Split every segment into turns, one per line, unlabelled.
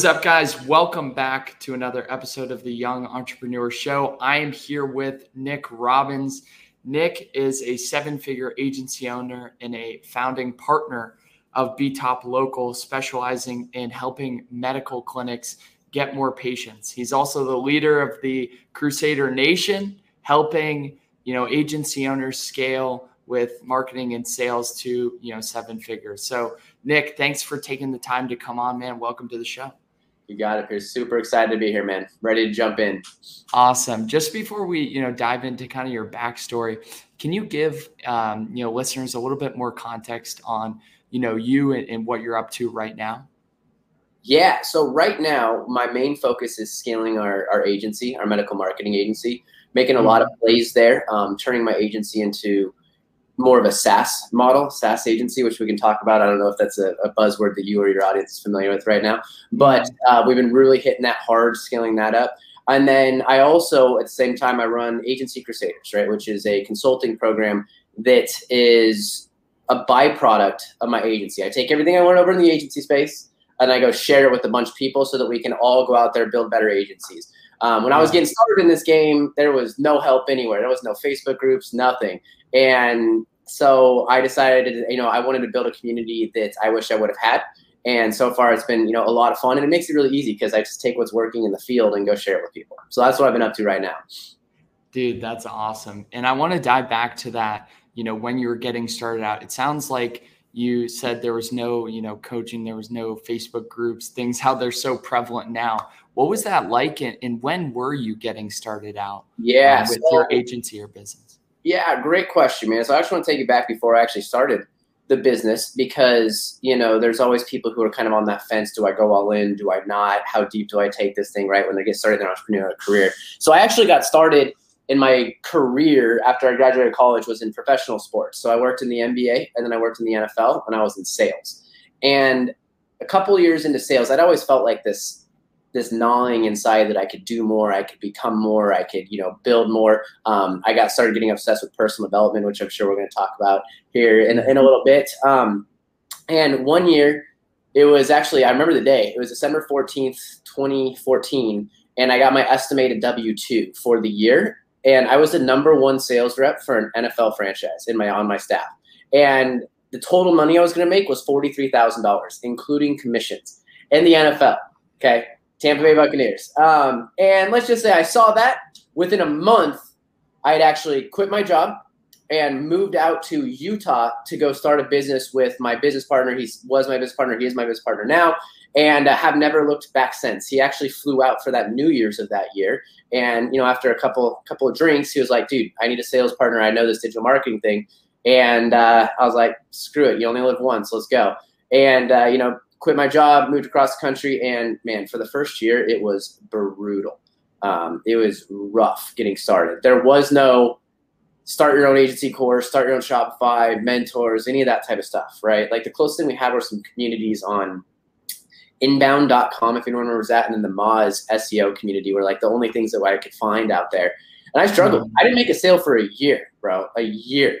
Is up, guys? Welcome back to another episode of the Young Entrepreneur Show. I am here with Nik Robbins. Nik is a seven figure agency owner and a founding partner of Be Top Local, specializing in helping medical clinics get more patients. He's also the leader of the Krusader Nation, helping you know agency owners scale with marketing and sales to you know seven figures. So Nik, thanks for taking the time to come on, man. Welcome to the show.
You got it. You're super excited to be here, man. Ready to jump in.
Awesome. Just before we, you know, dive into kind of your backstory, can you give, um, you know, listeners a little bit more context on, you know, you and, and what you're up to right now?
Yeah. So right now, my main focus is scaling our, our agency, our medical marketing agency, making a lot of mm-hmm. plays there, um, turning my agency into more of a SaaS model, SaaS agency, which we can talk about. I don't know if that's a, a buzzword that you or your audience is familiar with right now, but uh, we've been really hitting that hard, scaling that up. And then I also, at the same time, I run Agency Crusaders, right, which is a consulting program that is a byproduct of my agency. I take everything I learned over in the agency space and I go share it with a bunch of people so that we can all go out there build better agencies. Um, when I was getting started in this game, there was no help anywhere. There was no Facebook groups, nothing. And so I decided, you know, I wanted to build a community that I wish I would have had. And so far, it's been, you know, a lot of fun, and it makes it really easy because I just take what's working in the field and go share it with people. So that's what I've been up to right now.
Dude, that's awesome. And I want to dive back to that. You know, when you were getting started out, it sounds like you said there was no, you know, coaching, there was no Facebook groups, things how they're so prevalent now. What was that like, and, and when were you getting started out?
Yeah,
um, with so, your agency or business.
Yeah, great question, man. So I just want to take you back before I actually started the business because you know there's always people who are kind of on that fence. Do I go all in? Do I not? How deep do I take this thing? Right when they get started in their entrepreneurial career. So I actually got started in my career after I graduated college was in professional sports. So I worked in the NBA and then I worked in the NFL and I was in sales. And a couple years into sales, I'd always felt like this this gnawing inside that I could do more, I could become more, I could, you know, build more. Um, I got started getting obsessed with personal development, which I'm sure we're going to talk about here in, in a little bit. Um, and one year, it was actually, I remember the day, it was December 14th, 2014, and I got my estimated W 2 for the year. And I was the number one sales rep for an NFL franchise in my on my staff. And the total money I was going to make was $43,000, including commissions in the NFL. Okay. Tampa Bay Buccaneers. Um, and let's just say I saw that within a month, I had actually quit my job and moved out to Utah to go start a business with my business partner. He was my business partner. He is my business partner now, and uh, have never looked back since. He actually flew out for that New Year's of that year, and you know, after a couple couple of drinks, he was like, "Dude, I need a sales partner. I know this digital marketing thing." And uh, I was like, "Screw it. You only live once. Let's go." And uh, you know, quit my job, moved across the country, and man, for the first year, it was brutal. Um, it was rough getting started. There was no start your own agency course, start your own Shopify, mentors, any of that type of stuff, right? Like the closest thing we had were some communities on inbound.com, if anyone remembers that, and then the Moz SEO community were like the only things that I could find out there. And I struggled. Mm-hmm. I didn't make a sale for a year, bro, a year,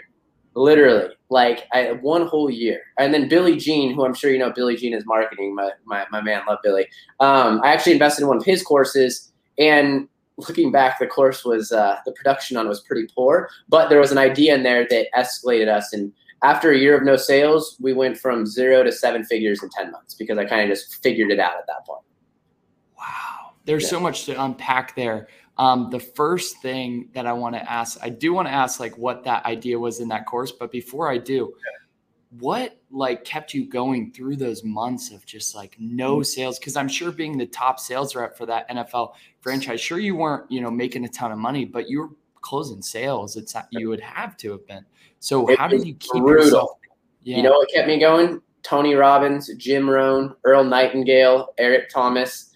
literally like I, one whole year. And then Billy Gene, who I'm sure you know, Billy Gene is marketing. My my, my man, love Billy. Um, I actually invested in one of his courses, and looking back, the course was uh, the production on it was pretty poor, but there was an idea in there that escalated us. And after a year of no sales, we went from zero to seven figures in ten months because I kind of just figured it out at that point.
Wow, there's yeah. so much to unpack there. Um, the first thing that I want to ask, I do want to ask like what that idea was in that course, but before I do, what like kept you going through those months of just like no mm-hmm. sales? Because I'm sure being the top sales rep for that NFL franchise, sure you weren't you know making a ton of money, but you were closing sales. It's you would have to have been. So it how did you keep brutal. yourself?
Yeah. You know what kept me going? Tony Robbins, Jim Rohn, Earl Nightingale, Eric Thomas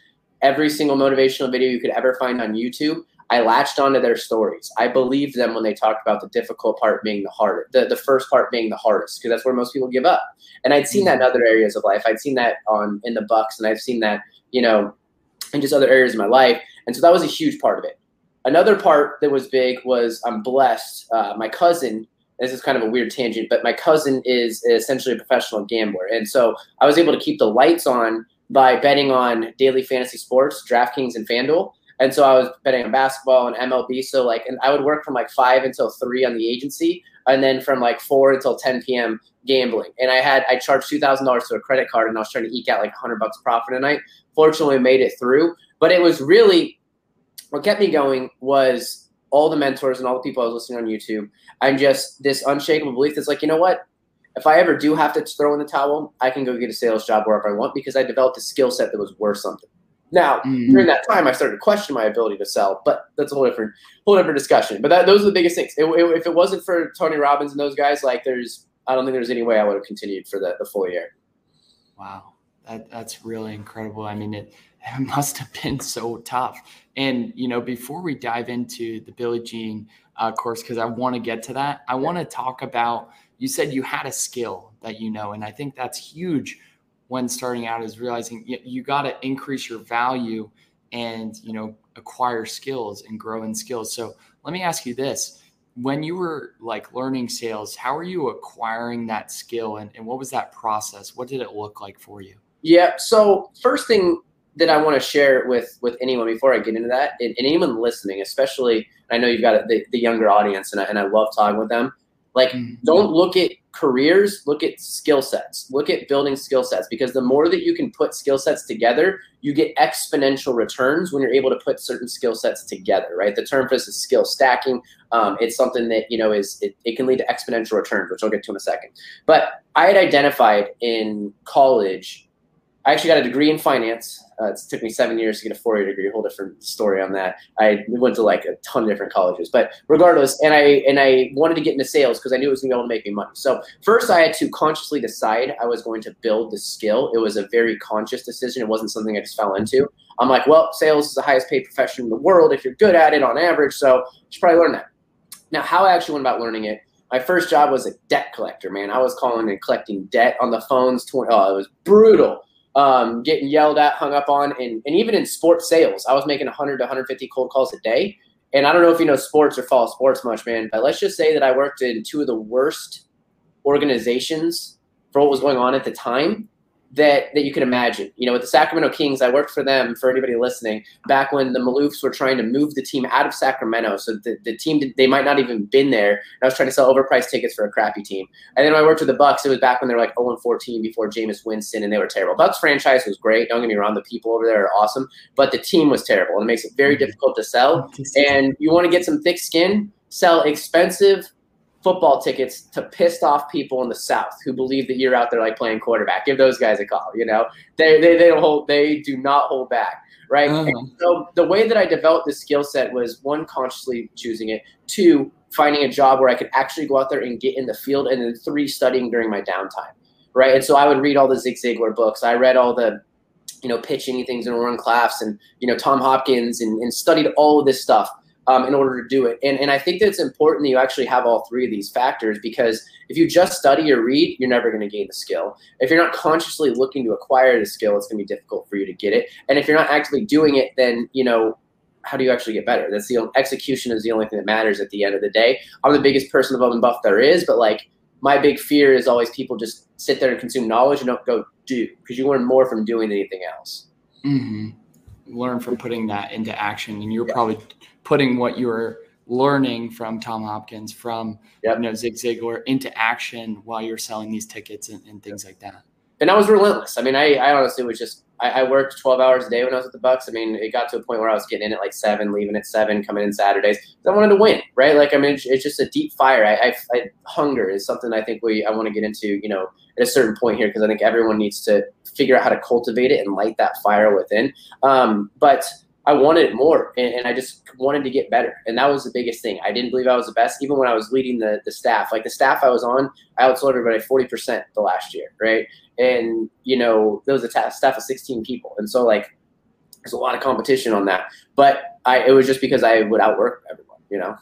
every single motivational video you could ever find on YouTube, I latched onto their stories. I believed them when they talked about the difficult part being the harder, the, the first part being the hardest, because that's where most people give up. And I'd seen that in other areas of life. I'd seen that on in the Bucks, and I've seen that, you know, in just other areas of my life. And so that was a huge part of it. Another part that was big was I'm blessed. Uh, my cousin, this is kind of a weird tangent, but my cousin is essentially a professional gambler. And so I was able to keep the lights on by betting on daily fantasy sports, DraftKings and FanDuel. And so I was betting on basketball and MLB. So like, and I would work from like five until three on the agency, and then from like four until 10 p.m. gambling. And I had I charged two thousand dollars to a credit card, and I was trying to eke out like hundred bucks profit a night. Fortunately, made it through. But it was really what kept me going was all the mentors and all the people I was listening on YouTube, and just this unshakable belief that's like, you know what? If I ever do have to throw in the towel, I can go get a sales job wherever I want because I developed a skill set that was worth something. Now, mm-hmm. during that time, I started to question my ability to sell, but that's a whole different, whole different discussion. But that, those are the biggest things. It, it, if it wasn't for Tony Robbins and those guys, like there's, I don't think there's any way I would have continued for the, the full year.
Wow, that that's really incredible. I mean, it, it must have been so tough. And you know, before we dive into the Billy Gene uh, course, because I want to get to that, I want to talk about. You said you had a skill that you know, and I think that's huge when starting out is realizing you, you got to increase your value and you know acquire skills and grow in skills. So let me ask you this. When you were like learning sales how are you acquiring that skill and, and what was that process? What did it look like for you?
Yeah so first thing that i want to share with with anyone before i get into that and, and anyone listening especially i know you've got the, the younger audience and I, and I love talking with them like mm-hmm. don't look at careers, look at skill sets. Look at building skill sets because the more that you can put skill sets together, you get exponential returns when you're able to put certain skill sets together, right? The term for this is skill stacking. Um, it's something that, you know, is it, it can lead to exponential returns, which I'll get to in a second. But I had identified in college I actually got a degree in finance. Uh, it took me seven years to get a four-year degree. Whole different story on that. I went to like a ton of different colleges, but regardless, and I and I wanted to get into sales because I knew it was going to be able to make me money. So first, I had to consciously decide I was going to build the skill. It was a very conscious decision. It wasn't something I just fell into. I'm like, well, sales is the highest paid profession in the world if you're good at it on average. So you should probably learn that. Now, how I actually went about learning it my first job was a debt collector, man. I was calling and collecting debt on the phones. 20, oh, it was brutal um, getting yelled at, hung up on, and, and even in sports sales, I was making 100 to 150 cold calls a day. And I don't know if you know sports or follow sports much, man, but let's just say that I worked in two of the worst organizations for what was going on at the time that that you can imagine. You know, with the Sacramento Kings, I worked for them. For anybody listening, back when the Maloofs were trying to move the team out of Sacramento, so the, the team they might not even been there. I was trying to sell overpriced tickets for a crappy team. And then when I worked with the Bucks, it was back when they were like 0 14 before Jameis Winston, and they were terrible. Bucks franchise was great. Don't get me wrong, the people over there are awesome, but the team was terrible, and it makes it very mm-hmm. difficult to sell. And you want to get some thick skin, sell expensive football tickets to pissed off people in the South who believe that you're out there like playing quarterback. Give those guys a call. You know, they they, they don't hold they do not hold back. Right. Uh-huh. So the way that I developed this skill set was one consciously choosing it, two finding a job where I could actually go out there and get in the field, and then three studying during my downtime. Right. And so I would read all the Zig Ziglar books. I read all the you know Pitch Anything in Oren Klaff's and you know Tom Hopkins and, and studied all of this stuff um, in order to do it. And, and I think that it's important that you actually have all three of these factors because if you just study or read, you're never going to gain the skill. If you're not consciously looking to acquire the skill, it's going to be difficult for you to get it. And if you're not actively doing it, then, you know, how do you actually get better? That's the execution is the only thing that matters at the end of the day. I'm the biggest person above and buff there is, but like my big fear is always people just sit there and consume knowledge and don't go do because you learn more from doing than anything else.
Mm-hmm. Learn from putting that into action, and you're yeah. probably putting what you're learning from Tom Hopkins, from yep. you know Zig Ziglar into action while you're selling these tickets and, and things like that.
And I was relentless. I mean, I, I honestly was just I, I, worked 12 hours a day when I was at the Bucks. I mean, it got to a point where I was getting in at like seven, leaving at seven, coming in Saturdays. I wanted to win, right? Like, I mean, it's, it's just a deep fire. I, I, I, hunger is something I think we I want to get into, you know, at a certain point here because I think everyone needs to figure out how to cultivate it and light that fire within. Um, but I wanted more and, and, I just wanted to get better. And that was the biggest thing. I didn't believe I was the best, even when I was leading the, the staff. Like the staff I was on, I outsold everybody 40% the last year, right? And, you know, there was a ta- staff of 16 people. And so, like, there's a lot of competition on that. But I, it was just because I would outwork everyone, you know?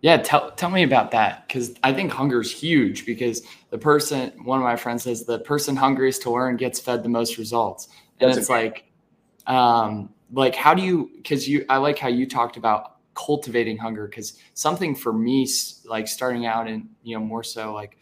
Yeah, tell, tell me about that because I think hunger is huge because the person, one of my friends says, the person hungriest to learn gets fed the most results. And That's it's like, um, like how do you because you i like how you talked about cultivating hunger because something for me like starting out and you know more so like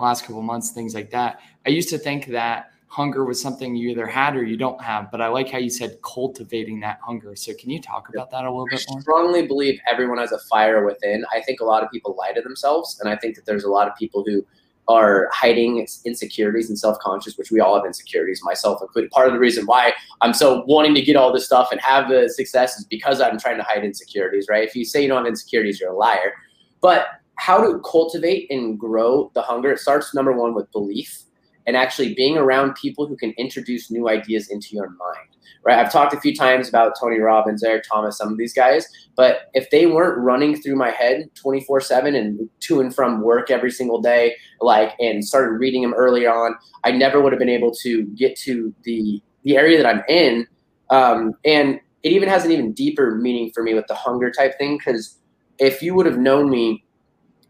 last couple months things like that i used to think that hunger was something you either had or you don't have. But I like how you said cultivating that hunger. So can you talk about that a little bit more?
I strongly believe everyone has a fire within. I think a lot of people lie to themselves, and I think that there's a lot of people who are hiding insecurities and self-conscious, which we all have insecurities, myself included. Part of the reason why I'm so wanting to get all this stuff and have the success is because I'm trying to hide insecurities, right? If you say you don't have insecurities, you're a liar. But how to cultivate and grow the hunger, it starts number one with belief and actually being around people who can introduce new ideas into your mind right? I've talked a few times about Tony Robbins, Eric Thomas, some of these guys, but if they weren't running through my head 24 7 and to and from work every single day, like, and started reading them early on, I never would have been able to get to the, the area that I'm in. Um, and it even has an even deeper meaning for me with the hunger type thing, because if you would have known me,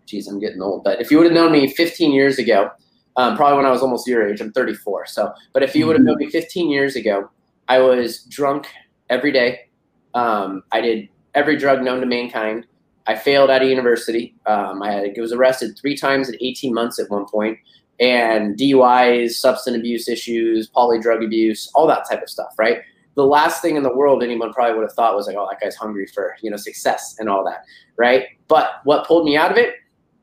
geez, I'm getting old, but if you would have known me 15 years ago, um, probably when I was almost your age, I'm 34. So, but if you would have known me 15 years ago, I was drunk every day. Um, I did every drug known to mankind. I failed out of university. Um, I, had, was arrested three times in 18 months at one point, and DUIs, substance abuse issues, poly drug abuse, all that type of stuff, right? The last thing in the world anyone probably would have thought was like, oh, that guy's hungry for you know success and all that, right? But what pulled me out of it?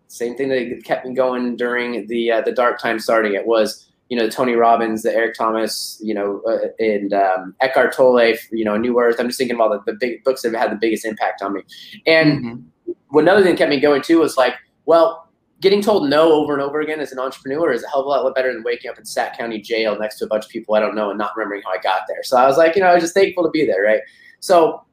Same thing that kept me going during the uh, the dark time starting it was you know, Tony Robbins, the Eric Thomas, you know, uh, and um, Eckhart Tolle, you know, New Earth. I'm just thinking about the, the big books that have had the biggest impact on me. And mm-hmm. another thing that kept me going too was like, well, getting told no over and over again as an entrepreneur is a hell of a lot better than waking up in Sac County jail next to a bunch of people I don't know and not remembering how I got there. So I was like, you know, I was just thankful to be there, right? So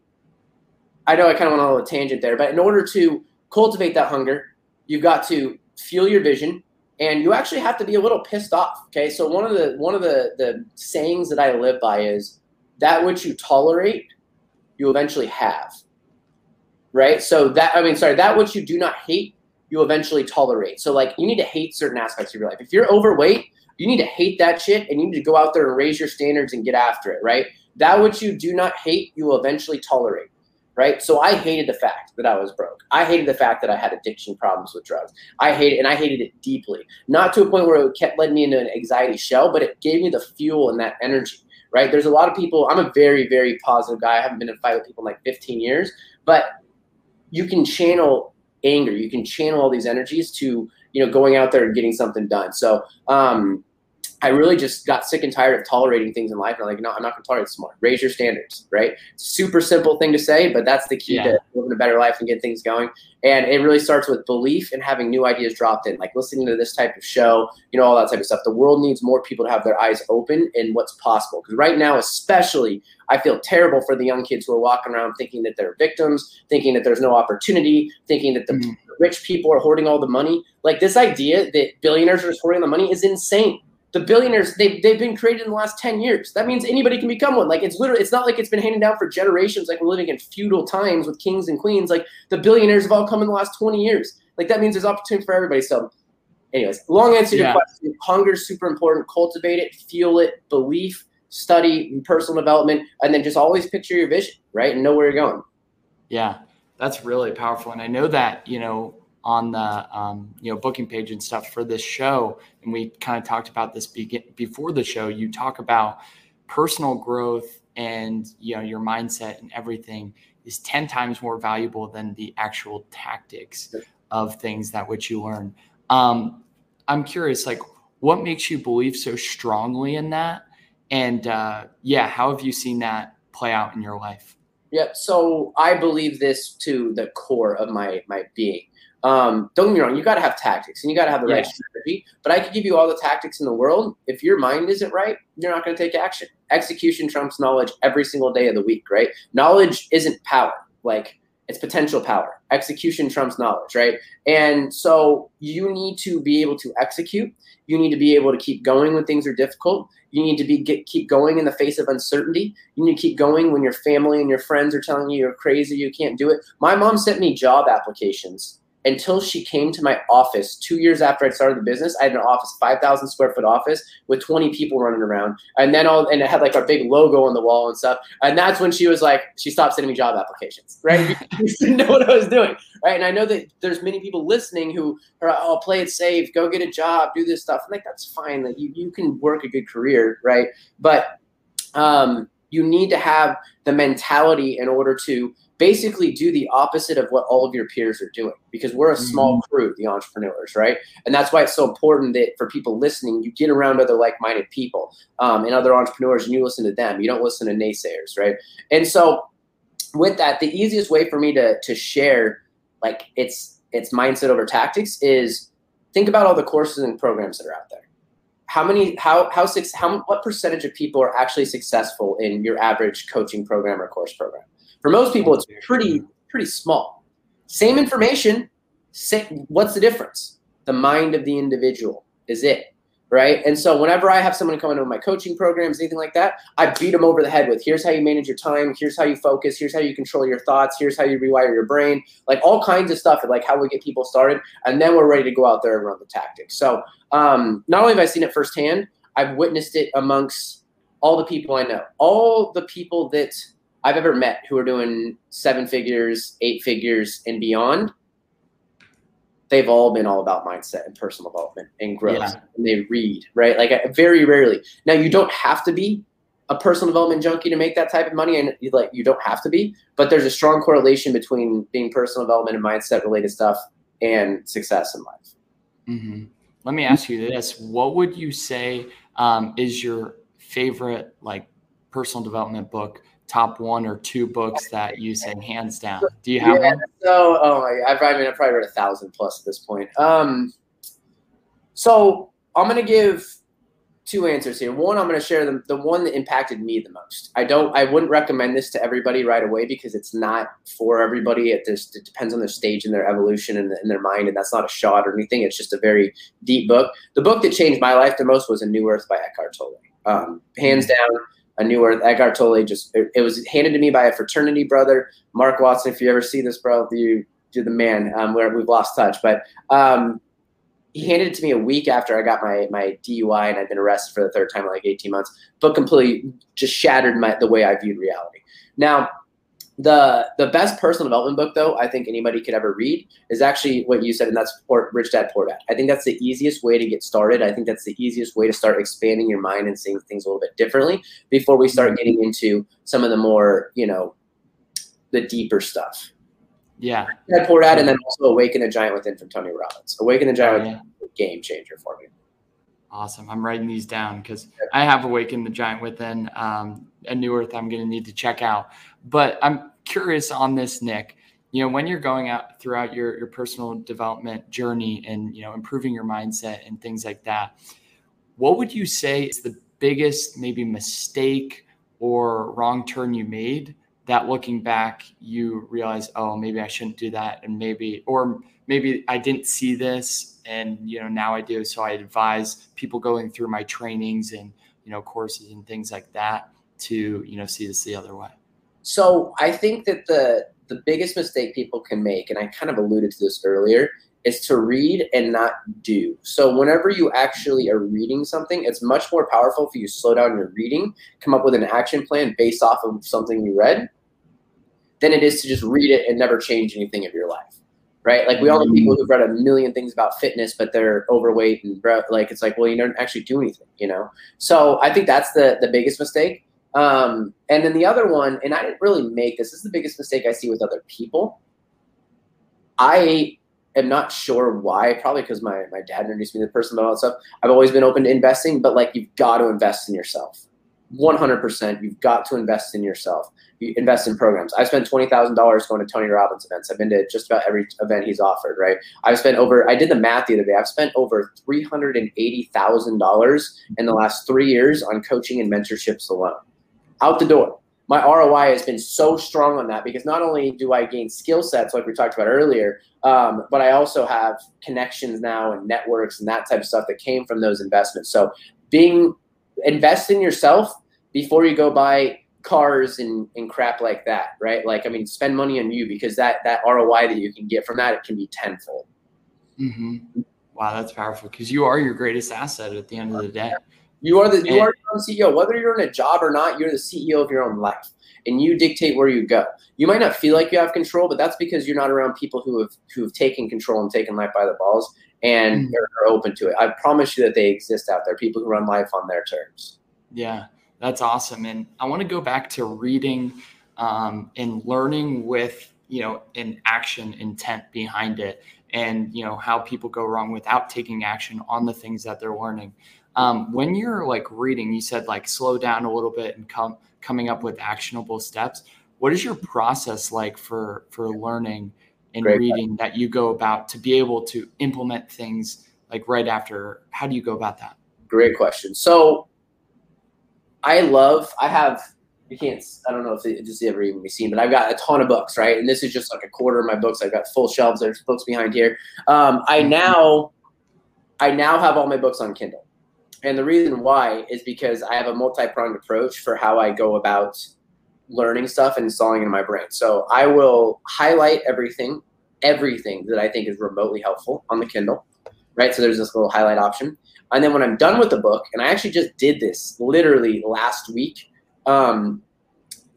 I know I kind of went on a little tangent there, but in order to cultivate that hunger, you've got to fuel your vision, and you actually have to be a little pissed off. Okay, so one of the one of the the sayings that I live by is that which you tolerate, you eventually have. Right. So that I mean, sorry, that which you do not hate, you eventually tolerate. So like, you need to hate certain aspects of your life. If you're overweight, you need to hate that shit, and you need to go out there and raise your standards and get after it. Right. That which you do not hate, you will eventually tolerate right? So I hated the fact that I was broke. I hated the fact that I had addiction problems with drugs. I hated and I hated it deeply. Not to a point where it kept letting me into an anxiety shell, but it gave me the fuel and that energy, right? There's a lot of people, I'm a very, very positive guy. I haven't been in a fight with people in like 15 years, but you can channel anger. You can channel all these energies to, you know, going out there and getting something done. So, um, I really just got sick and tired of tolerating things in life. And I'm like, no, I'm not going to tolerate this more. Raise your standards, right? Super simple thing to say, but that's the key yeah. to living a better life and get things going. And it really starts with belief and having new ideas dropped in, like listening to this type of show, you know, all that type of stuff. The world needs more people to have their eyes open in what's possible. Because right now, especially, I feel terrible for the young kids who are walking around thinking that they're victims, thinking that there's no opportunity, thinking that the mm-hmm. rich people are hoarding all the money. Like this idea that billionaires are just hoarding the money is insane the billionaires they've, they've been created in the last 10 years. That means anybody can become one. Like it's literally it's not like it's been handed down for generations like we're living in feudal times with kings and queens. Like the billionaires have all come in the last 20 years. Like that means there's opportunity for everybody. So anyways long answer to yeah. your question. Hunger is super important. Cultivate it fuel it belief study personal development and then just always picture your vision right? And know where you're going.
Yeah. That's really powerful. And i know that you know on the um, you know booking page and stuff for this show. And we kind of talked about this be- before the show. You talk about personal growth and you know your mindset and everything is 10 times more valuable than the actual tactics of things that which you learn. Um, i'm curious like what makes you believe so strongly in that? And uh, yeah how have you seen that play out in your life?
Yeah so i believe this to the core of my my being um, don't get me wrong, you got to have tactics and you got to have the yeah. right strategy. But I could give you all the tactics in the world. If your mind isn't right, you're not going to take action. Execution trumps knowledge every single day of the week, right? Knowledge isn't power, like it's potential power. Execution trumps knowledge, right? And so you need to be able to execute. You need to be able to keep going when things are difficult. You need to be get, keep going in the face of uncertainty. You need to keep going when your family and your friends are telling you you're crazy, you can't do it. My mom sent me job applications until she came to my office two years after I started the business. I had an office, 5,000 square foot office with 20 people running around. And then all, and it had like our big logo on the wall and stuff. And that's when she was like, she stopped sending me job applications, right? Because didn't know what I was doing, right? And I know that there's many people listening who are, oh, play it safe, go get a job, do this stuff. I'm like, that's fine. Like you, you can work a good career, right? But um, you need to have the mentality in order to basically do the opposite of what all of your peers are doing because we're a small mm-hmm. crew the entrepreneurs right? And that's why it's so important that for people listening you get around other like-minded people um, and other entrepreneurs and you listen to them. You don't listen to naysayers right? And so with that the easiest way for me to to share like it's it's mindset over tactics is think about all the courses and programs that are out there. How many how how six how what percentage of people are actually successful in your average coaching program or course program for most people, it's pretty pretty small. Same information. Same, what's the difference? The mind of the individual is it, right? And so whenever I have someone come into my coaching programs, anything like that, I beat them over the head with here's how you manage your time, here's how you focus, here's how you control your thoughts, here's how you rewire your brain, like all kinds of stuff, like how we get people started, and then we're ready to go out there and run the tactics. So um, not only have I seen it firsthand, I've witnessed it amongst all the people I know, all the people that I've ever met who are doing seven figures, eight figures, and beyond, they've all been all about mindset and personal development and growth. Yeah. And they read, right? Like very rarely. Now you don't have to be a personal development junkie to make that type of money, and you like you don't have to be. But there's a strong correlation between being personal development and mindset related stuff and success in life.
Mm-hmm. Let me ask you this: What would you say um, is your favorite like personal development book? Top one or two books that you say hands down? Do you have yeah, one?
So, oh my, I've, I mean, I've probably read a thousand plus at this point. Um, so I'm going to give two answers here. One, I'm going to share the, the one that impacted me the most. I don't, I wouldn't recommend this to everybody right away because it's not for everybody. It just it depends on their stage in their evolution and in their mind, and that's not a shot or anything. It's just a very deep book. The book that changed my life the most was A New Earth by Eckhart Tolle. Um, hands mm. down, a new earth. Eckhart Tolle just it, it, was handed to me by a fraternity brother, Mark Watson. If you ever see this, bro, you you're the man. Um, where we've lost touch, but um, he handed it to me a week after I got my my DUI and I'd been arrested for the third time in like 18 months. But completely just shattered my the way I viewed reality. Now the the best personal development book though i think anybody could ever read is actually what you said and that's Poor, rich dad poor dad. I think that's the easiest way to get started. I think that's the easiest way to start expanding your mind and seeing things a little bit differently before we start getting into some of the more you know the deeper stuff.
Yeah.
Rich dad poor dad and then also awaken the giant within from tony robbins. Awaken the giant oh, yeah. game changer for me.
Awesome. I'm writing these down because I have Awakened the Giant Within, um, a new earth I'm going to need to check out. But I'm curious on this, Nik. You know, when you're going out throughout your, your personal development journey and, you know, improving your mindset and things like that, what would you say is the biggest maybe mistake or wrong turn you made that looking back you realize, oh, maybe I shouldn't do that. And maybe, or maybe I didn't see this and you know now I do. So I advise people going through my trainings and you know courses and things like that to you know see this the other way.
So I think that the the biggest mistake people can make, and I kind of alluded to this earlier, is to read and not do. So whenever you actually are reading something, it's much more powerful if you slow down your reading, come up with an action plan based off of something you read, than it is to just read it and never change anything of your life right? Like we all know people who've read a million things about fitness, but they're overweight and like it's like, well, you don't actually do anything, you know. So I think that's the the biggest mistake. Um, and then the other one, and I didn't really make this. This is the biggest mistake I see with other people. I am not sure why. Probably because my my dad introduced me to the person about all that stuff. I've always been open to investing, but like you've got to invest in yourself. 100%. You've got to invest in yourself. You invest in programs. I've spent $20,000 going to Tony Robbins events. I've been to just about every event he's offered, right? I've spent over, I did the math the other day. I've spent over $380,000 in the last three years on coaching and mentorships alone. Out the door. My ROI has been so strong on that because not only do I gain skill sets like we talked about earlier, um, but I also have connections now and networks and that type of stuff that came from those investments. So being invest in yourself before you go buy cars and, and crap like that, right? Like, I mean, spend money on you because that that ROI that you can get from that it can be tenfold.
Mm-hmm. Wow, that's powerful because you are your greatest asset at the end of the day.
You are the you are your own CEO. Whether you're in a job or not, you're the CEO of your own life, and you dictate where you go. You might not feel like you have control, but that's because you're not around people who have who have taken control and taken life by the balls and are, are open to it. I promise you that they exist out there. People who run life on their terms.
Yeah, that's awesome. And I want to go back to reading um, and learning with you know an action intent behind it and you know how people go wrong without taking action on the things that they're learning um, when you're like reading you said like slow down a little bit and come coming up with actionable steps what is your process like for for learning and Great reading that you go about to be able to implement things like right after how do you go about that
Great question. So I love, I have, you can't, I don't know if it just ever even be seen, but I've got a ton of books, right? And this is just like a quarter of my books. I've got full shelves. There's books behind here. Um, I mm-hmm. now, I now have all my books on Kindle. And the reason why is because I have a multi-pronged approach for how I go about learning stuff and installing it in my brain. So I will highlight everything, everything that I think is remotely helpful on the Kindle, right? So there's this little highlight option. And then when I'm done with the book, and I actually just did this literally last week. Um,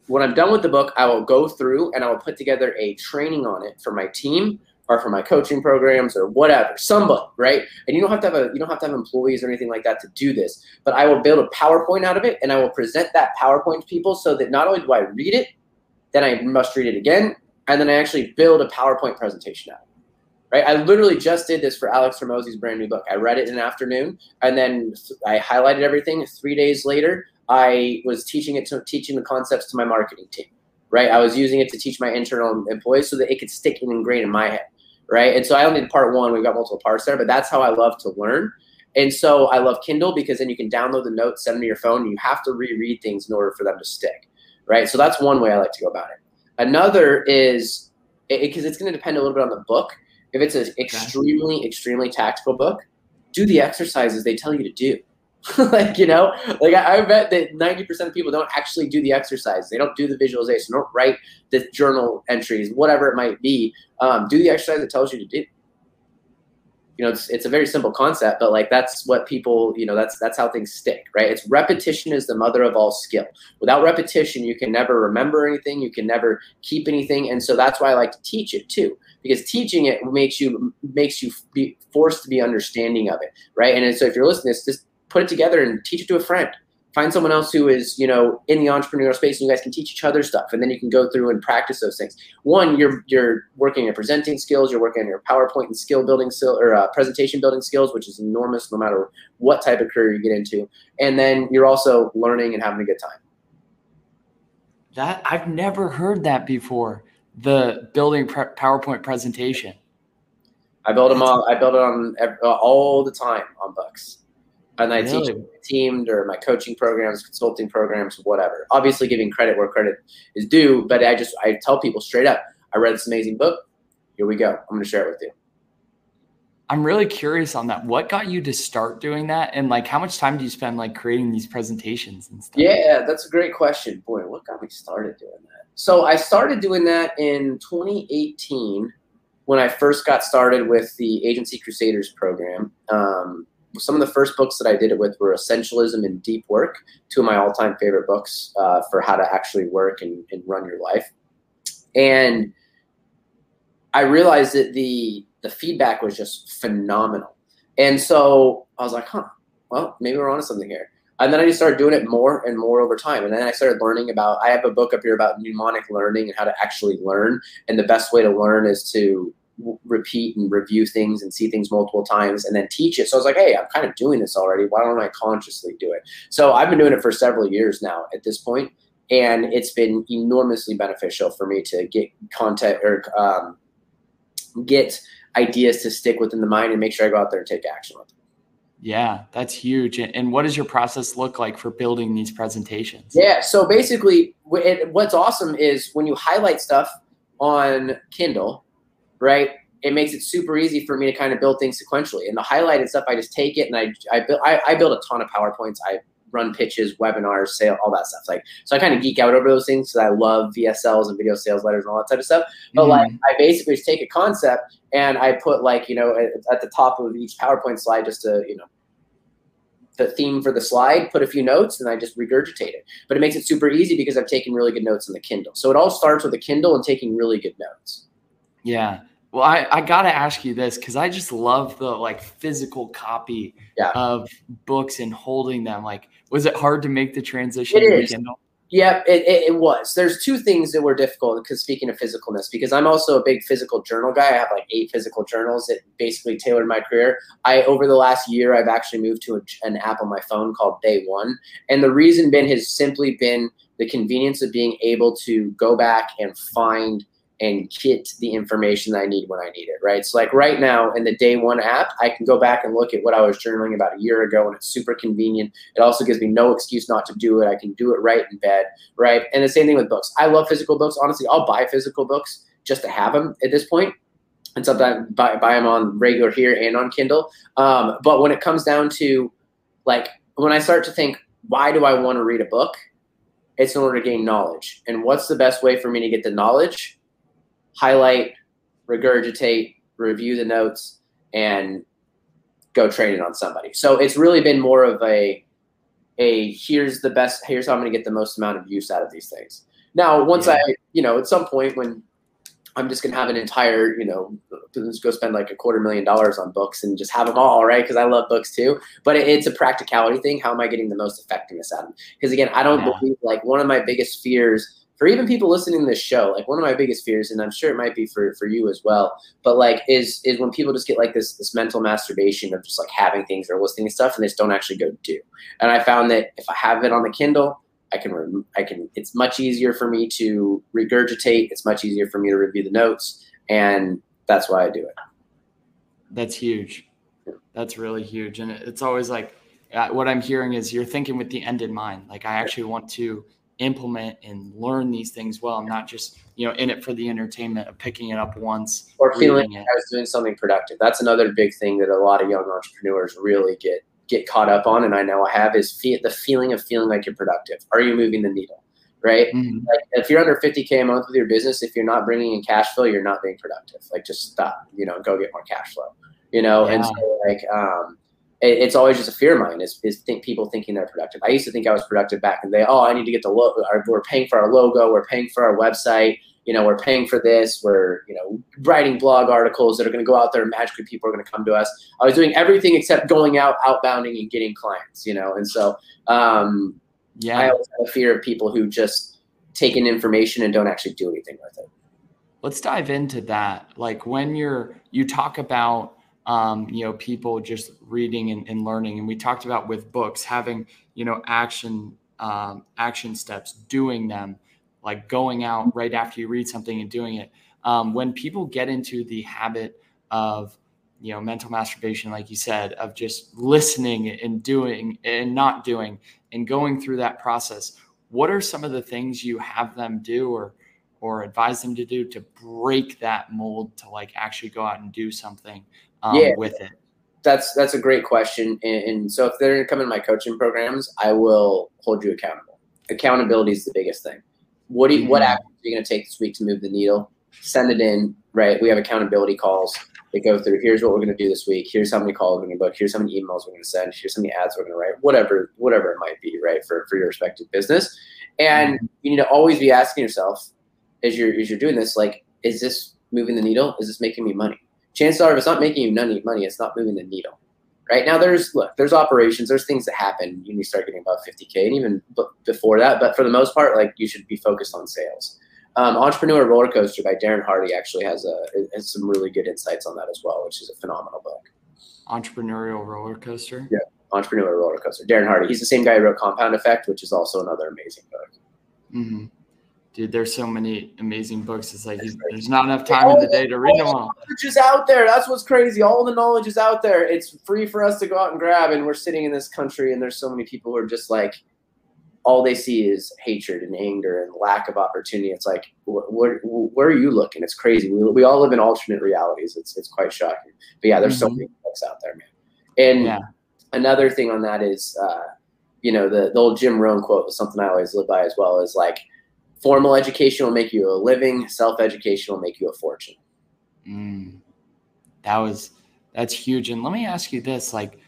when I'm done with the book, I will go through and I will put together a training on it for my team or for my coaching programs or whatever, somebody, right? And you don't have to have a you don't have to have employees or anything like that to do this. But I will build a PowerPoint out of it and I will present that PowerPoint to people so that not only do I read it, then I must read it again, and then I actually build a PowerPoint presentation out right? I literally just did this for Alex Hormozi's brand new book. I read it in an afternoon, and then I highlighted everything. Three days later, I was teaching it to teaching the concepts to my marketing team, right? I was using it to teach my internal employees so that it could stick and ingrain in my head, right? And so I only did part one. We've got multiple parts there, but that's how I love to learn. And so I love Kindle because then you can download the notes, send them to your phone. And you have to reread things in order for them to stick, right? So that's one way I like to go about it. Another is because it, it's going to depend a little bit on the book if it's an extremely, extremely tactical book, do the exercises they tell you to do. like, you know, like I, I bet that 90% of people don't actually do the exercise. They don't do the visualization, don't write the journal entries, whatever it might be. Um, do the exercise that tells you to do you know it's, it's a very simple concept but like that's what people you know that's that's how things stick right it's repetition is the mother of all skill without repetition you can never remember anything you can never keep anything and so that's why i like to teach it too because teaching it makes you makes you be forced to be understanding of it right and so if you're listening to this just put it together and teach it to a friend. Find someone else who is you know in the entrepreneurial space and you guys can teach each other stuff and then you can go through and practice those things. One you're you're working on presenting skills you're working on your powerpoint and skill building skill or uh, presentation building skills which is enormous no matter what type of career you get into. And then you're also learning and having a good time.
That i've never heard that before the building pre- powerpoint presentation.
I build them all i build it on all the time on books and I really? teach my team or my coaching programs, consulting programs, whatever. Obviously, giving credit where credit is due, but I just I tell people straight up, I read this amazing book. Here we go. I'm going to share it with you.
I'm really curious on that. What got you to start doing that, and like how much time do you spend like creating these presentations and stuff?
Yeah, that's a great question. Boy, what got me started doing that? So I started doing that in 2018 when I first got started with the Agency Crusaders program. Um, some of the first books that I did it with were Essentialism and Deep Work, two of my all time favorite books uh, for how to actually work and, and run your life. And I realized that the the feedback was just phenomenal. And so I was like, huh, well, maybe we're onto something here. And then I just started doing it more and more over time. And then I started learning about, I have a book up here about mnemonic learning and how to actually learn. And the best way to learn is to repeat and review things and see things multiple times and then teach it. So I was like, hey, I'm kind of doing this already. Why don't I consciously do it? So I've been doing it for several years now at this point, and it's been enormously beneficial for me to get content or um, get ideas to stick within the mind and make sure I go out there and take action with them.
Yeah, that's huge. And what does your process look like for building these presentations?
Yeah, so basically, what's awesome is when you highlight stuff on Kindle, right? It makes it super easy for me to kind of build things sequentially. And the highlight highlighted stuff, I just take it and I I build I, I build a ton of powerpoints. I run pitches, webinars, sale, all that stuff. Like, so I kind of geek out over those things because I love VSLs and video sales letters and all that type of stuff. But mm-hmm. like, I basically just take a concept and I put like, you know, at, at the top of each PowerPoint slide, just to, you know, the theme for the slide, put a few notes, and I just regurgitate it. But it makes it super easy because I've taken really good notes on the Kindle. So it all starts with a Kindle and taking really good notes.
Yeah. Well, I, I got to ask you this because I just love the like physical copy yeah. of books and holding them. Like, was it hard to make the transition
it is. Kindle? Yeah, it, it, it, was. There's two things that were difficult because speaking of physicalness, because I'm also a big physical journal guy. I have like eight physical journals that basically tailored my career. I over the last year, I've actually moved to a, an app on my phone called Day One, and the reason been has simply been the convenience of being able to go back and find – and get the information that I need when I need it, right? So like right now in the day one app, I can go back and look at what I was journaling about a year ago and it's super convenient. It also gives me no excuse not to do it. I can do it right in bed, right? And the same thing with books. I love physical books. Honestly, I'll buy physical books just to have them at this point. And sometimes buy, buy them on regular here and on Kindle. Um, but when it comes down to like, when I start to think, why do I want to read a book? It's in order to gain knowledge. And what's the best way for me to get the knowledge? Highlight, regurgitate, review the notes, and go train it on somebody. So it's really been more of a a here's the best here's how I'm going to get the most amount of use out of these things. Now, once yeah. I, you know, at some point when I'm just going to have an entire, you know, let's go spend like a quarter million dollars on books and just have them all, right? Because I love books too. But it, it's a practicality thing. How am I getting the most effectiveness out of them? Because again, I don't yeah. believe like one of my biggest fears for even people listening to this show, like one of my biggest fears, and I'm sure it might be for, for you as well, but like is is when people just get like this this mental masturbation of just like having things or listening to stuff and they just don't actually go do. And I found that if I have it on the Kindle, I can I can it's much easier for me to regurgitate. It's much easier for me to review the notes, and that's why I do it.
That's huge. That's really huge, and it's always like uh, what I'm hearing is you're thinking with the end in mind. Like I actually want to implement and learn these things well. I'm not just you know in it for the entertainment of picking it up once
or feeling I was doing something productive. That's another big thing that a lot of young entrepreneurs really get get caught up on, and I know I have is fe- the feeling of feeling like you're productive. Are you moving the needle? Right? Mm-hmm. Like if you're under 50k a month with your business, if you're not bringing in cash flow, you're not being productive. Like just stop. You know, go get more cash flow. You know, yeah. and so like um, it's always just a fear of mine is, is think people thinking they're productive. I used to think I was productive back in the day. Oh, I need to get the logo. We're paying for our logo. We're paying for our website. You know, we're paying for this. We're, you know, writing blog articles that are going to go out there and magically people are going to come to us. I was doing everything except going out, outbounding and getting clients, you know? And so, um, yeah, I always have a fear of people who just take in information and don't actually do anything with it.
Let's dive into that. Like when you're, you talk about, um, you know, people just reading and, and, learning. And we talked about with books having, you know, action um, action steps, doing them, like going out right after you read something and doing it. Um, when people get into the habit of, you know, mental masturbation, like you said, of just listening and doing and not doing and going through that process, what are some of the things you have them do or or advise them to do to break that mold to like actually go out and do something um, yeah, with it?
That's that's a great question. And, and so if they're going to come in my coaching programs, I will hold you accountable. Accountability is the biggest thing. What do you, mm-hmm. what action are you going to take this week to move the needle? Send it in. Right, we have accountability calls. They go through. Here's what we're going to do this week. Here's how many calls we're going to book. Here's how many emails we're going to send. Here's how many ads we're going to write. Whatever, whatever it might be, right, for for your respective business. And mm-hmm. you need to always be asking yourself, as you're as you're doing this, like, is this moving the needle? Is this making me money? Chances are if it's not making you any money, it's not moving the needle. Right now, there's look, there's operations, there's things that happen. You need to start getting about 50k, and even before that. But for the most part, like you should be focused on sales. Um, Entrepreneur Roller Coaster by Darren Hardy actually has a has some really good insights on that as well, which is a phenomenal book.
Entrepreneurial Roller Coaster.
Yeah, Entrepreneurial Roller Coaster. Darren Hardy. He's the same guy who wrote Compound Effect, which is also another amazing book.
Mm-hmm dude, there's so many amazing books. It's like there's not enough time in the day to read them all.
Knowledge is out there. That's what's crazy. All the knowledge is out there. It's free for us to go out and grab. And we're sitting in this country, and there's so many people who are just like, all they see is hatred and anger and lack of opportunity. It's like, where, where are you looking? It's crazy. We, we all live in alternate realities. It's it's quite shocking. But yeah, there's mm-hmm. so many books out there, man. And yeah. another thing on that is. Uh, you know, the, the old Jim Rohn quote was something I always live by as well is like, formal education will make you a living, self education will make you a fortune.
Mm, that was, that's huge. And let me ask you this like,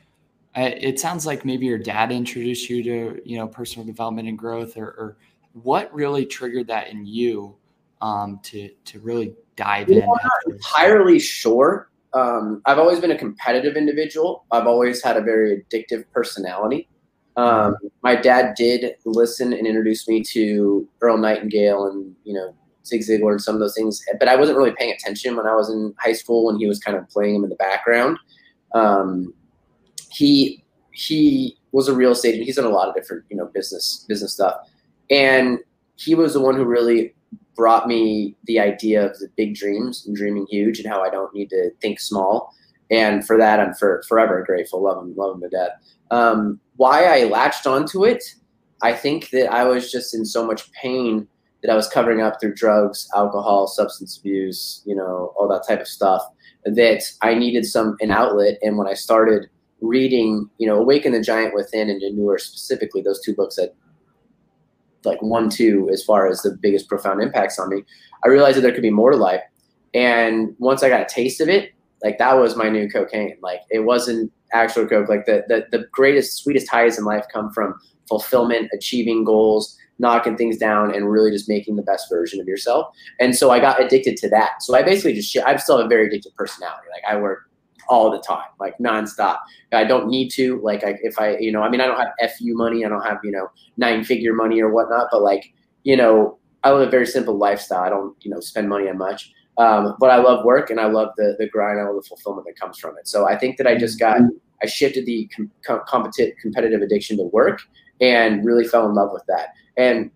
it sounds like maybe your dad introduced you to, you know, personal development and growth, or, or what really triggered that in you um, to to really dive in?
I'm not entirely sure. Um, I've always been a competitive individual. I've always had a very addictive personality. Um, my dad did listen and introduce me to Earl Nightingale and you know Zig Ziglar and some of those things, but I wasn't really paying attention when I was in high school when he was kind of playing them in the background. Um, he he was a real estate. Agent. He's done a lot of different you know business business stuff, and he was the one who really brought me the idea of the big dreams and dreaming huge and how I don't need to think small. And for that, I'm for, forever grateful. Love him, love him to death. Um, why I latched onto it, I think that I was just in so much pain that I was covering up through drugs, alcohol, substance abuse, you know, all that type of stuff. That I needed some an outlet. And when I started reading, you know, Awaken the Giant Within and Newer specifically, those two books that like one, two, as far as the biggest profound impacts on me, I realized that there could be more to life. And once I got a taste of it, like that was my new cocaine. Like it wasn't actual coke. Like the, the, the greatest, sweetest highs in life come from fulfillment, achieving goals, knocking things down, and really just making the best version of yourself. And so I got addicted to that. So I basically just, I'm still a very addicted personality. Like I work all the time, like nonstop. I don't need to. Like, I, if I, you know, I mean, I don't have fu money. I don't have, you know, nine figure money or whatnot. But like, you know, I live a very simple lifestyle. I don't, you know, spend money on much. Um, but I love work and I love the the grind. I love the fulfillment that comes from it. So I think that I just got, I shifted the com- com- competitive addiction to work and really fell in love with that. And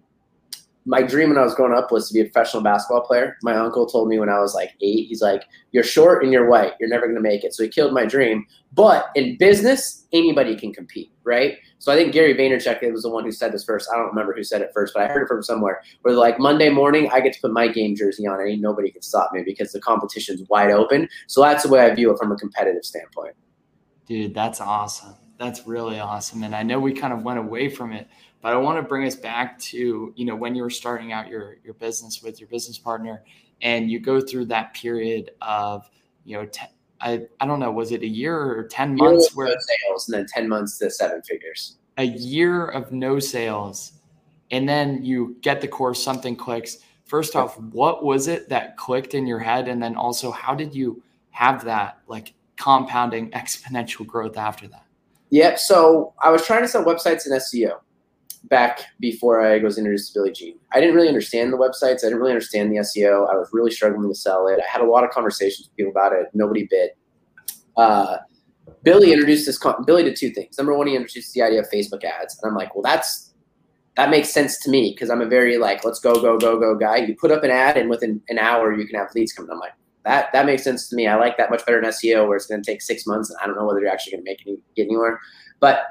my dream when I was growing up was to be a professional basketball player. My uncle told me when I was like eight, he's like, You're short and you're white. You're never going to make it. So he killed my dream. But in business, anybody can compete, right? So I think Gary Vaynerchuk was the one who said this first. I don't remember who said it first, but I heard it from somewhere where like Monday morning, I get to put my game jersey on and ain't nobody can stop me because the competition's wide open. So that's the way I view it from a competitive standpoint.
Dude, that's awesome. That's really awesome. And I know we kind of went away from it but I want to bring us back to, you know, when you were starting out your your business with your business partner and you go through that period of, you know, I, I don't know, was it a year or 10 months
where no sales and then 10 months to seven figures?
A year of no sales. And then you get the course, something clicks. First off, what was it that clicked in your head? And then also, how did you have that like compounding exponential growth after that?
Yep. So I was trying to sell websites and SEO back before I was introduced to Billy Gene. I didn't really understand the websites. I didn't really understand the SEO. I was really struggling to sell it. I had a lot of conversations with people about it. Nobody bid. Uh, Billy introduced this. Billy did two things. Number one, he introduced the idea of Facebook ads, and I'm like, well, that's that makes sense to me because I'm a very like let's go go go go guy. You put up an ad, and within an hour, you can have leads coming. I'm like, that that makes sense to me. I like that much better than SEO, where it's going to take six months, and I don't know whether you're actually going to make any get anywhere. But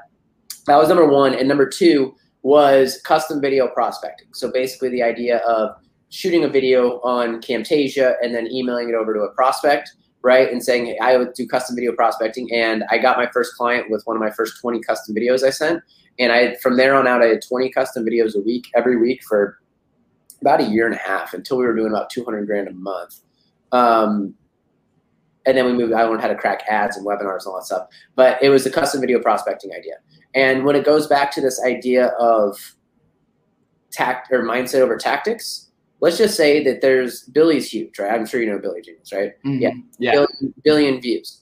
that was number one, and number two was custom video prospecting. So basically, the idea of shooting a video on Camtasia and then emailing it over to a prospect, right? And saying, hey, I would do custom video prospecting. And I got my first client with one of my first 20 custom videos I sent. And I, from there on out, I had 20 custom videos a week, every week for about a year and a half until we were doing about 200 grand a month. Um, and then we moved, I learned how to crack ads and webinars and all that stuff. But it was a custom video prospecting idea. And when it goes back to this idea of tact or mindset over tactics, let's just say that there's Billy's huge, right? I'm sure you know Billy Gene is, right?
Mm-hmm. Yeah.
Yeah. Billion, billion views.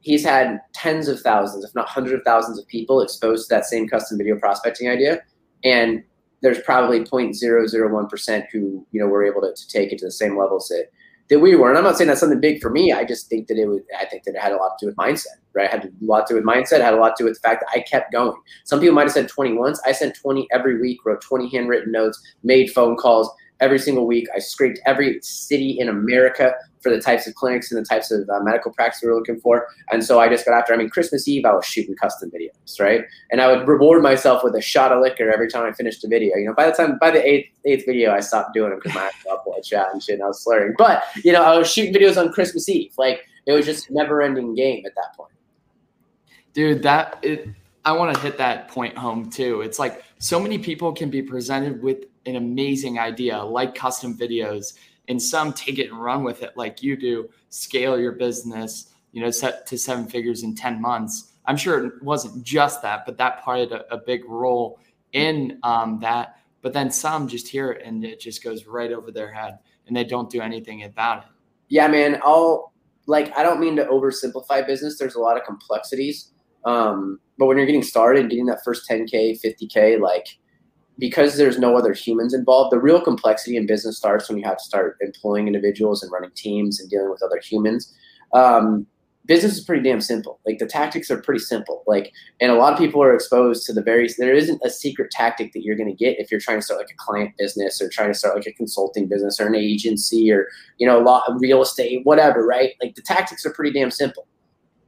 He's had tens of thousands, if not hundreds of thousands of people exposed to that same custom video prospecting idea. And there's probably 0.001% who, you know, were able to, to take it to the same levels that that we were. And I'm not saying that's something big for me. I just think that it was, I think that it had a lot to do with mindset, right? It had a lot to do with mindset, had a lot to do with the fact that I kept going. Some people might have said 20 once. I sent 20 every week, wrote 20 handwritten notes, made phone calls every single week. I scraped every city in America for the types of clinics and the types of uh, medical practice we were looking for. And so I just got after. I mean, Christmas Eve, I was shooting custom videos, right? And I would reward myself with a shot of liquor every time I finished a video. You know, by the time by the eighth eighth video, I stopped doing them because my up blood shot and shit, and I was slurring. But you know, I was shooting videos on Christmas Eve. Like it was just never ending game at that point.
Dude, that it I want to hit that point home too. It's like so many people can be presented with an amazing idea like custom videos and some take it and run with it like you do, scale your business, you know, set to seven figures in 10 months. I'm sure it wasn't just that, but that played a, a big role in um, that. But then some just hear it and it just goes right over their head and they don't do anything about it.
Yeah, man. I'll like, I don't mean to oversimplify business. There's a lot of complexities. Um, but when you're getting started, getting that first 10K, 50K, like, because there's no other humans involved, the real complexity in business starts when you have to start employing individuals and running teams and dealing with other humans. Um, business is pretty damn simple. Like the tactics are pretty simple. Like, and a lot of people are exposed to the various. There isn't a secret tactic that you're going to get if you're trying to start like a client business or trying to start like a consulting business or an agency or you know a lot of real estate, whatever. Right? Like the tactics are pretty damn simple.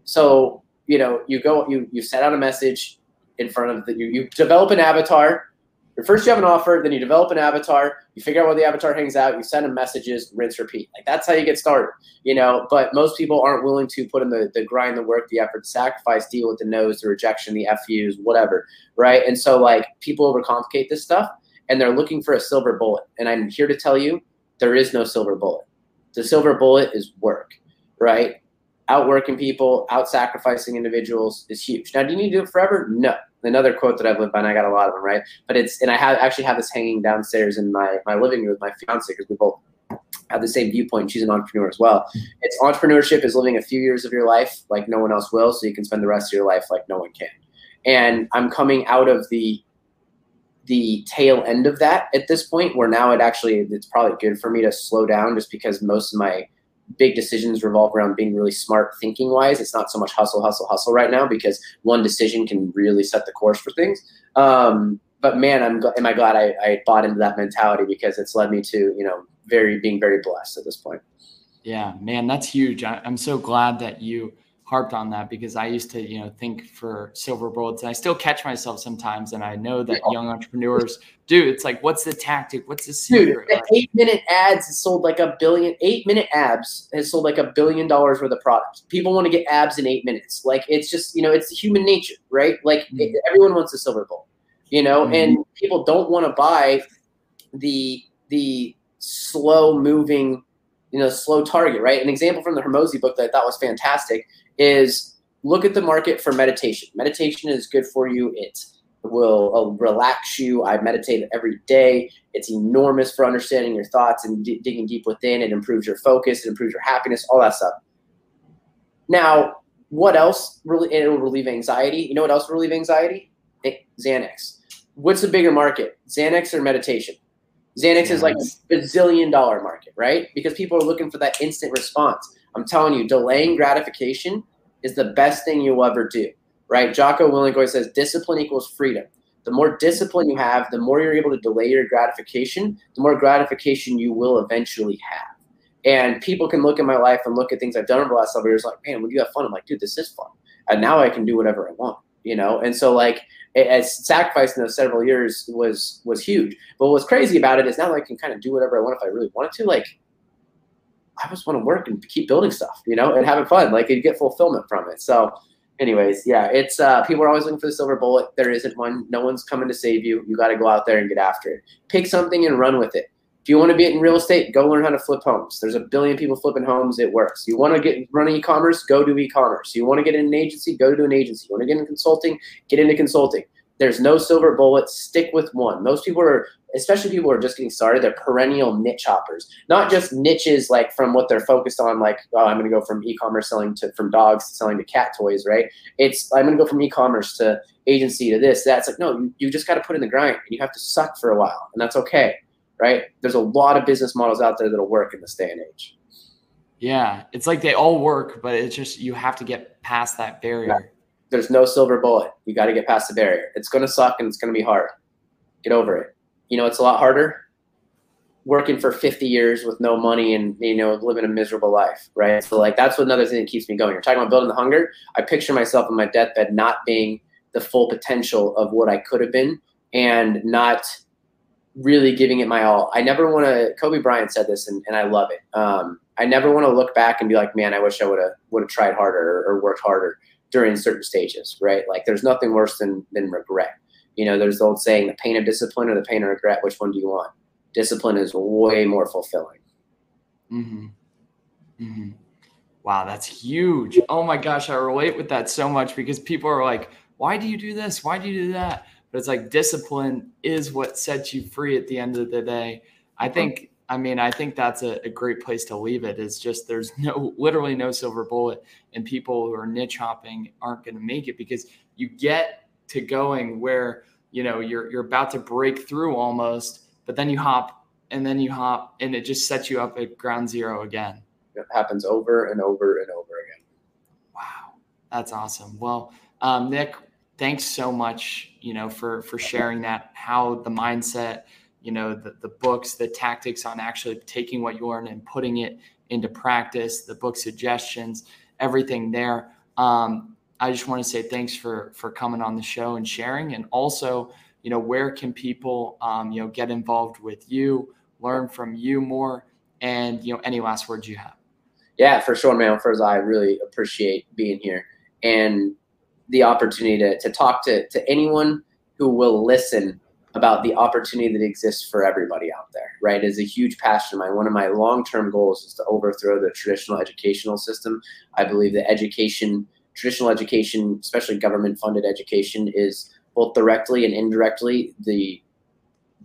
So you know, you go, you you set out a message in front of the you, you develop an avatar first you have an offer, then you develop an avatar, you figure out where the avatar hangs out, you send them messages, rinse, repeat. Like that's how you get started, you know. But most people aren't willing to put in the, the grind, the work, the effort, the sacrifice, deal with the no's, the rejection, the FUs, whatever. Right. And so like people overcomplicate this stuff and they're looking for a silver bullet. And I'm here to tell you there is no silver bullet. The silver bullet is work, right? Outworking people, out sacrificing individuals is huge. Now, do you need to do it forever? No another quote that I've lived by, and I got a lot of them, right? But it's and I have actually have this hanging downstairs in my my living room with my fiance because we both have the same viewpoint. She's an entrepreneur as well. It's entrepreneurship is living a few years of your life like no one else will, so you can spend the rest of your life like no one can. And I'm coming out of the the tail end of that at this point where now it actually it's probably good for me to slow down just because most of my big decisions revolve around being really smart thinking wise. It's not so much hustle, hustle, hustle right now because one decision can really set the course for things. Um, but man, I'm am I glad I, I bought into that mentality because it's led me to you know very being very blessed at this point.
Yeah, man, that's huge. I, I'm so glad that you harped on that because I used to, you know, think for silver bullets and I still catch myself sometimes. And I know that yeah. young entrepreneurs do. It's like, what's the tactic? What's the secret?
Dude, the eight minute ads has sold like a billion, eight minute abs has sold like a billion dollars worth of products. People want to get abs in eight minutes. Like it's just, you know, it's human nature, right? Like mm-hmm. it, everyone wants a silver bullet, you know, mm-hmm. and people don't want to buy the, the slow moving, you know, slow target, right? An example from the Hormozi book that I thought was fantastic is look at the market for meditation. Meditation is good for you. It will uh, relax you. I meditate every day. It's enormous for understanding your thoughts and d- digging deep within. It improves your focus. It improves your happiness. All that stuff. Now, what else really? It will relieve anxiety. You know what else will relieve anxiety? Xanax. What's the bigger market, Xanax or meditation? Xanax is like a bazillion dollar market, right? Because people are looking for that instant response. I'm telling you, delaying gratification is the best thing you'll ever do, right? Jocko Willink says discipline equals freedom. The more discipline you have, the more you're able to delay your gratification, the more gratification you will eventually have. And people can look at my life and look at things I've done over the last several years, like, man, would you have fun? I'm like, dude, this is fun. And now I can do whatever I want, you know? And so, like, as sacrificing those several years was was huge. But what's crazy about it is now I can kind of do whatever I want if I really wanted to. Like, I just want to work and keep building stuff, you know, and having fun. Like you get fulfillment from it. So, anyways, yeah, it's uh, people are always looking for the silver bullet. There isn't one. No one's coming to save you. You got to go out there and get after it. Pick something and run with it. If you want to be in real estate, go learn how to flip homes. There's a billion people flipping homes. It works. You want to get running e-commerce, go do e-commerce. You want to get in an agency, go to an agency. You want to get into consulting, get into consulting. There's no silver bullet. Stick with one. Most people are, especially people who are just getting started, they're perennial niche hoppers. Not just niches like from what they're focused on, like, oh, I'm going to go from e-commerce selling to from dogs to selling to cat toys, right? It's I'm going to go from e-commerce to agency to this. That's like, no, you, you just got to put in the grind and you have to suck for a while, and that's okay, right? There's a lot of business models out there that'll work in this day and age.
Yeah, it's like they all work, but it's just you have to get past that barrier. Yeah
there's no silver bullet. You got to get past the barrier. It's going to suck and it's going to be hard. Get over it. You know, it's a lot harder working for 50 years with no money and, you know, living a miserable life, right? So, like, that's another thing that keeps me going. You're talking about building the hunger. I picture myself in my deathbed not being the full potential of what I could have been and not really giving it my all. I never want to, Kobe Bryant said this and, and I love it. Um, I never want to look back and be like, man, I wish I would have would have tried harder or, or worked harder during certain stages, right? Like there's nothing worse than than regret. You know, there's the old saying, the pain of discipline or the pain of regret. Which one do you want? Discipline is way more fulfilling.
Mm-hmm. Mm-hmm. Wow, that's huge. Oh my gosh, I relate with that so much because people are like, why do you do this? Why do you do that? But it's like discipline is what sets you free at the end of the day. I think, I mean, I think that's a, a great place to leave it. Is just there's no, literally no silver bullet, and people who are niche hopping aren't going to make it because you get to going where you know you're you're about to break through almost, but then you hop and then you hop, and it just sets you up at ground zero again.
It happens over and over and over again.
Wow, that's awesome. Well, um, Nik, thanks so much. You know, for for sharing that how the mindset, you know, the the books, the tactics on actually taking what you learn and putting it into practice, the book suggestions, everything there. Um, I just want to say thanks for for coming on the show and sharing, and also, you know, where can people, um, you know, get involved with you, learn from you more, and you know, any last words you have.
Yeah, for sure, man. First, I really appreciate being here and the opportunity to, to talk to, to anyone who will listen about the opportunity that exists for everybody out there, right? Is a huge passion of mine. One of my long term goals is to overthrow the traditional educational system. I believe that education, traditional education, especially government funded education, is both directly and indirectly the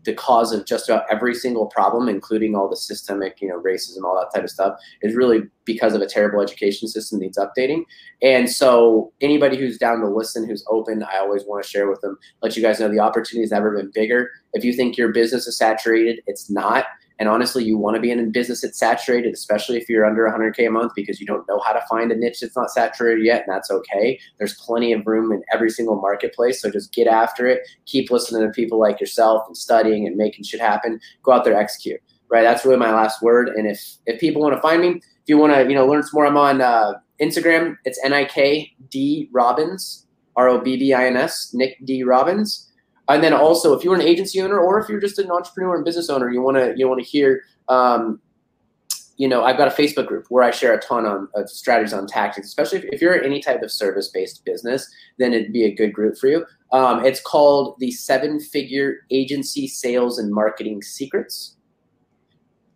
the cause of just about every single problem, including all the systemic, you know, racism, all that type of stuff, is really because of a terrible education system needs updating. And so, anybody who's down to listen, who's open, I always want to share with them, let you guys know the opportunity has never been bigger. If you think your business is saturated, it's not. And honestly, you want to be in a business that's saturated, especially if you're under 100K a month because you don't know how to find a niche that's not saturated yet, and that's okay. There's plenty of room in every single marketplace. So just get after it. Keep listening to people like yourself and studying and making shit happen. Go out there, execute. Right. That's really my last word. And if if people want to find me, if you want to, you know, learn some more, I'm on uh, Instagram. It's N I K D Robbins, R O B B I N S, Nik D Robbins. And then also, if you're an agency owner or if you're just an entrepreneur and business owner, you want to you want to hear. Um, you know, I've got a Facebook group where I share a ton on of strategies on tactics, especially if, if you're any type of service-based business, then it'd be a good group for you. Um, it's called the Seven Figure Agency Sales and Marketing Secrets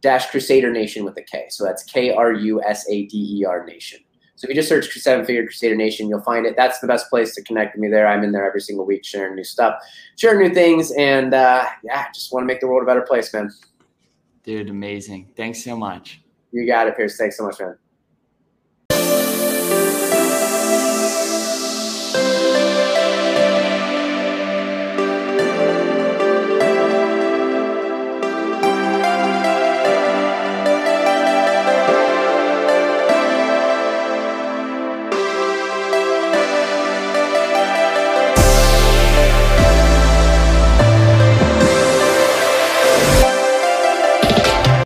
dash Krusader Nation with a K. So that's K R U S A D E R Nation. So if you just search Seven Figure Krusader Nation, you'll find it. That's the best place to connect with me there. I'm in there every single week sharing new stuff, sharing new things, and uh, yeah, just want to make the world a better place, man.
Dude, amazing. Thanks so much.
You got it, Pierce. Thanks so much, man.